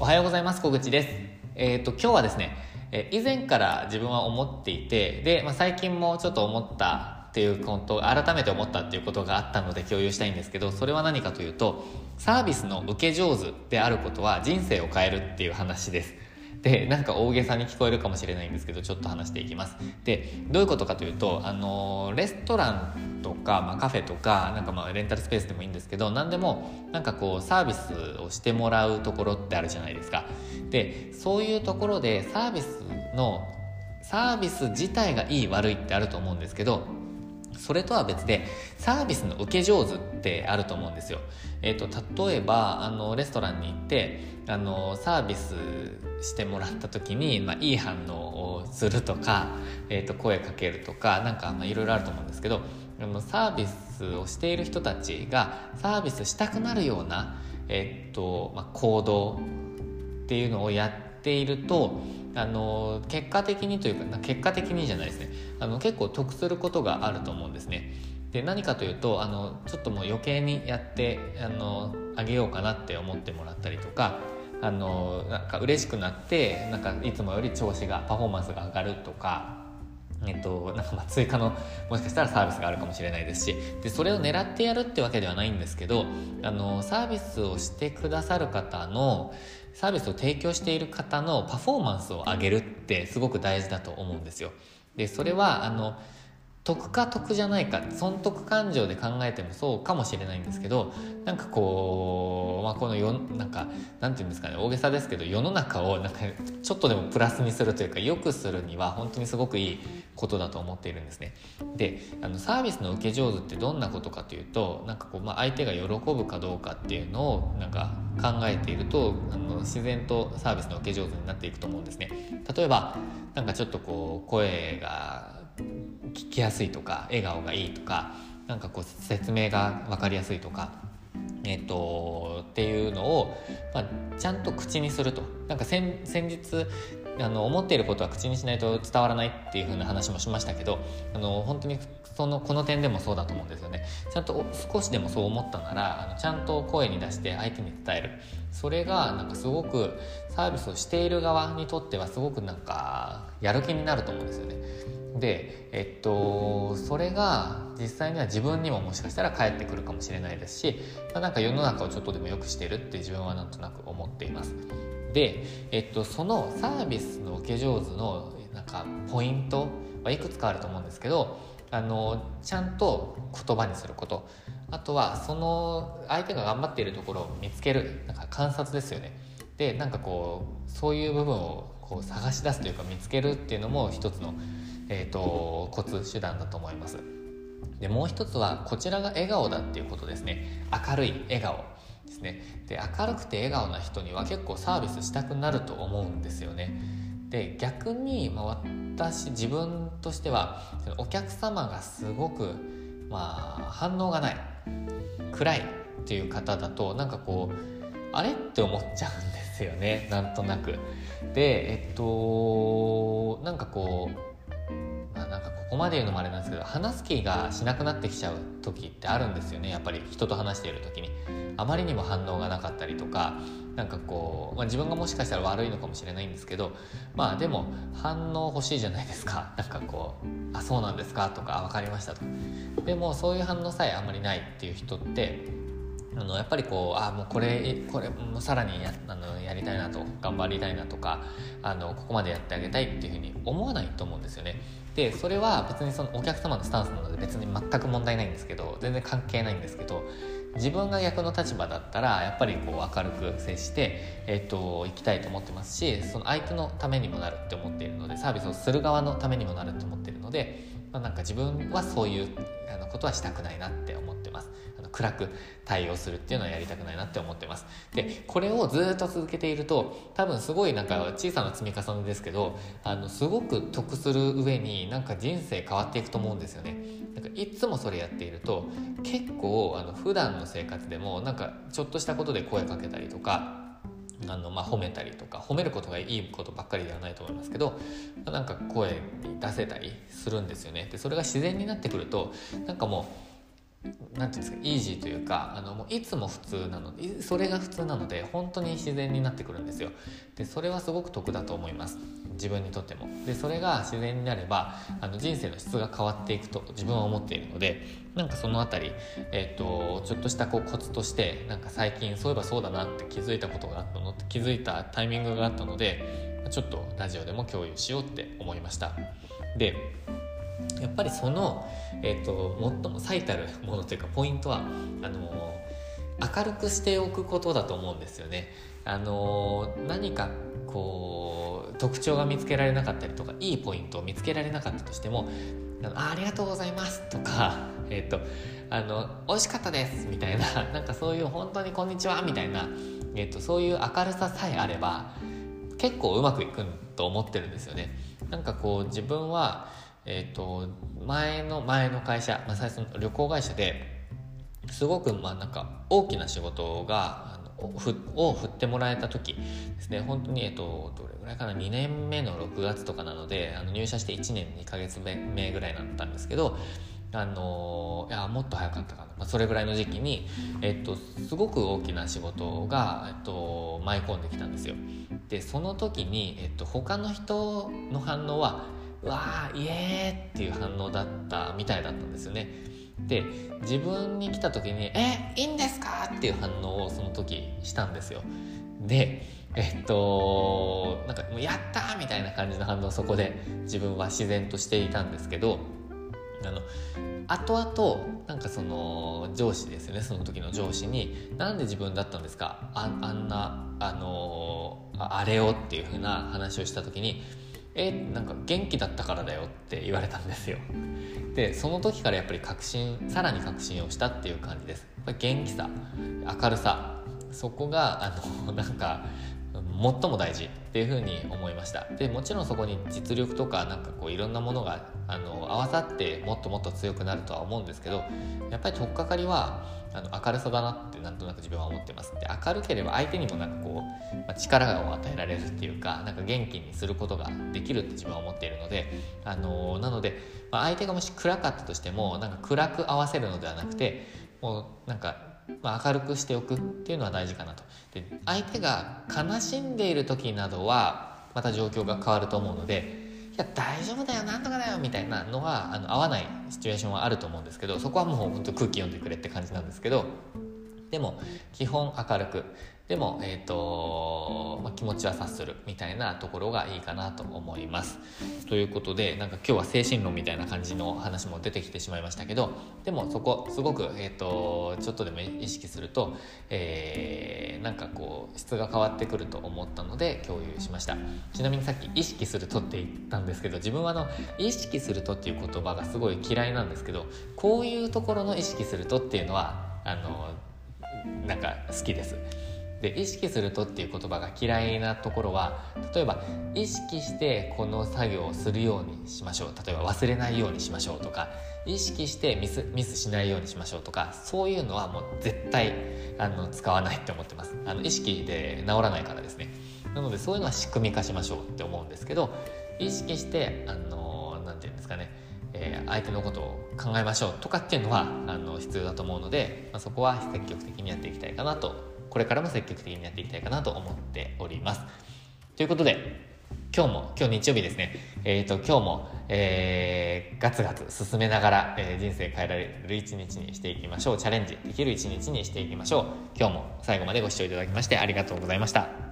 おはようございます小口です。えっ、と今日はですねえ以前から自分は思っていてで、まあ、最近もちょっと思ったっていうこと改めて思ったっていうことがあったので共有したいんですけどそれは何かというとサービスの受け上手であることは人生を変えるっていう話です。でなんか大げさに聞こえるかもしれないんですけどちょっと話していきます。でどういうことかというとあのレストランとか、まあ、カフェとかなんかまあレンタルスペースでもいいんですけど何でもなんかこうサービスをしてもらうところってあるじゃないですか。でそういうところでサービスのサービス自体がいい悪いってあると思うんですけどそれとは別でサービスの受け上手ってあると思うんですよ。えーと、例えばあのレストランに行ってあのサービスしてもらった時に、まあ、いい反応をするとか、えーと、声かけるとかなんかいろいろあると思うんですけどあのサービスをしている人たちがサービスしたくなるような、えーとまあ、行動っていうのをやっているとあの結果的にというか結果的にじゃないですねあの結構得することがあると思うんですね。で何かというとあのちょっともう余計にやってあのあげようかなって思ってもらったりとかあのなんか嬉しくなってなんかいつもより調子がパフォーマンスが上がるとかえっと、なんか追加のもしかしたらサービスがあるかもしれないですしでそれを狙ってやるってわけではないんですけどあのサービスをしてくださる方のサービスを提供している方のパフォーマンスを上げるってすごく大事だと思うんですよ。でそれはあの得か得じゃないか損得感情で考えてもそうかもしれないんですけどなんかこう、まあ、このよなんかなんていうんですかね大げさですけど世の中をなんかちょっとでもプラスにするというか良くするには本当にすごくいいことだと思っているんですね。であのサービスの受け上手ってどんなことかというとなんかこう、まあ、相手が喜ぶかどうかっていうのをなんか考えているとあの自然とサービスの受け上手になっていくと思うんですね。例えばなんかちょっとこう声が聞きやすいとか笑顔がいいとかなんかこう説明が分かりやすいとか、えっと、っていうのを、まあ、ちゃんと口にすると。なんか先先日あの思っていることは口にしないと伝わらないっていう風な話もしましたけどあの本当にそのこの点でもそうだと思うんですよね。ちゃんと少しでもそう思ったならあのちゃんと声に出して相手に伝える。それがなんかすごくサービスをしている側にとってはすごくなんかやる気になると思うんですよね。でえっとそれが実際には自分にももしかしたら返ってくるかもしれないですし、まあ、なんか世の中をちょっとでも良くしてるって自分はなんとなく思っています。で、えっと、そのサービスの受け上手のなんかポイントはいくつかあると思うんですけどあのちゃんと言葉にすること。あとはその相手が頑張っているところを見つけるなんか観察ですよね。でなんかこうそういう部分をこう探し出すというか見つけるっていうのも一つのえーと、コツ手段だと思います。でもう一つはこちらが笑顔だっていうことですね。明るい笑顔ですね。で明るくて笑顔な人には結構サービスしたくなると思うんですよね。で逆に、まあ、私自分としてはお客様がすごく、まあ、反応がない暗いっていう方だとなんかこうあれって思っちゃうんですよね。なんとなく。でえっとなんかこうなんかここまで言うのもあれなんですけど話す気がしなくなってきちゃう時ってあるんですよねやっぱり人と話している時に。あまりにも反応がなかったりとかなんかこう、まあ、自分がもしかしたら悪いのかもしれないんですけどまあでも反応欲しいじゃないですか。なんかこう「あそうなんですか」とか「分かりました」と。かでもそういう反応さえあんまりないっていう人ってあのやっぱりこうあもうこれこれもさらにやあのやりたいなと頑張りたいなとかあのここまでやってあげたいっていうふうに思わないと思うんですよね。でそれは別にそのお客様のスタンスなので別に全く問題ないんですけど全然関係ないんですけど自分が逆の立場だったらやっぱりこう明るく接して、えーと、行きたいと思ってますしその相手のためにもなるって思っているのでサービスをする側のためにもなるって思っているので、まあ、なんか自分はそういうあのことはしたくないなって思っての暗く対応するっていうのはやりたくないなって思ってます。でこれをずっと続けていると多分すごいなんか小さな積み重ねですけどあのすごく得する上になんか人生変わっていくと思うんですよね。なんかいつもそれやっていると結構あの普段の生活でもなんかちょっとしたことで声かけたりとかあのまあ、褒めたりとか褒めることがいいことばっかりではないと思いますけどなんか声に出せたりするんですよね。でそれが自然になってくるとなんかもうなんていうんですかイージーというかあのもういつも普通なのでそれが普通なので本当に自然になってくるんですよ。でそれはすごく得だと思います。自分にとっても。でそれが自然になればあの人生の質が変わっていくと自分は思っているのでなんかその辺り、えーと、ちょっとしたこうコツとしてなんか最近そういえばそうだなって気づいたことがあったのって気づいたタイミングがあったのでちょっとラジオでも共有しようって思いました。でぱりその、えーと、最も最たるものというかポイントはあの明るくしておくことだと思うんですよね。あの何かこう特徴が見つけられなかったりとかいいポイントを見つけられなかったとしても「あありがとうございます」とか「えっ、ー、とあの美味しかったです」みたいな なんかそういう「本当にこんにちは」みたいな、えー、とそういう明るささえあれば結構うまくいくと思ってるんですよね。なんかこう自分はえっ、ー、と前の前の会社、まあ、最初の旅行会社ですごくまあなんか大きな仕事がを振ってもらえた時ですね。本当にえっ、とどれぐらいかな？2年目の6月とかなのであの入社して1年2ヶ月目ぐらいだったんですけどあのいやもっと早かったかな、まあ、それぐらいの時期に、えっと、すごく大きな仕事が、えっと、舞い込んできたんですよ。でその時に、えっと、他の人の反応はわーイエーっていう反応だったみたいだったんですよね。で自分に来た時に「えいいんですか?」っていう反応をその時したんですよ。でえっとなんかもうやったみたいな感じの反応をそこで自分は自然としていたんですけどあの後々なんかその上司ですよね。その時の上司に「なんで自分だったんですか？ああんなあのあれを」っていう風な話をした時にえなんか元気だったからだよって言われたんですよ。でその時からやっぱり確信さらに確信をしたっていう感じです。元気さ明るさそこがあのなんか最も大事っていうふうに思いました。でもちろんそこに実力とかなんかこういろんなものがあの合わさってもっともっと強くなるとは思うんですけどやっぱり取っかかりはあの明るさだなってなんとなく自分は思ってます。で明るければ相手にもなんかこう、まあ、力を与えられるっていうかなんか元気にすることができるって自分は思っているので、あのー、なので、まあ、相手がもし暗かったとしてもなんか暗く合わせるのではなくてもうなんかまあ、明るくしておくっていうのは大事かなと。で相手が悲しんでいる時などはまた状況が変わると思うのでいや大丈夫だよなんとかだよみたいなのはあの合わないシチュエーションはあると思うんですけどそこはもう本当空気読んでくれって感じなんですけどでも基本明るくでも、えーとまあ、気持ちは察するみたいなところがいいかなと思います。ということでなんか今日は精神論みたいな感じの話も出てきてしまいましたけどでもそこすごく、えーと、ちょっとでも意識すると、えー、なんかこう質が変わってくると思ったので共有しましたちなみにさっき「意識すると」って言ったんですけど自分はあの「意識すると」っていう言葉がすごい嫌いなんですけどこういうところの「意識すると」っていうのはあのなんか好きです。で意識するとっていう言葉が嫌いなところは例えば意識してこの作業をするようにしましょう。例えば忘れないようにしましょうとか意識してミスミスしないようにしましょうとかそういうのはもう絶対あの使わないって思ってます。あの意識で治らないからですね。なのでそういうのは仕組み化しましょうって思うんですけど意識してあの何て言うんですかねえー、相手のことを考えましょうとかっていうのはあの必要だと思うので、まあ、そこは積極的にやっていきたいかなとこれからも積極的にやっていきたいかなと思っております。ということで、今日も、今日日曜日ですね、えっ、ー、と、今日も、えー、ガツガツ進めながら、えー、人生変えられる一日にしていきましょう。チャレンジできる一日にしていきましょう。今日も最後までご視聴いただきましてありがとうございました。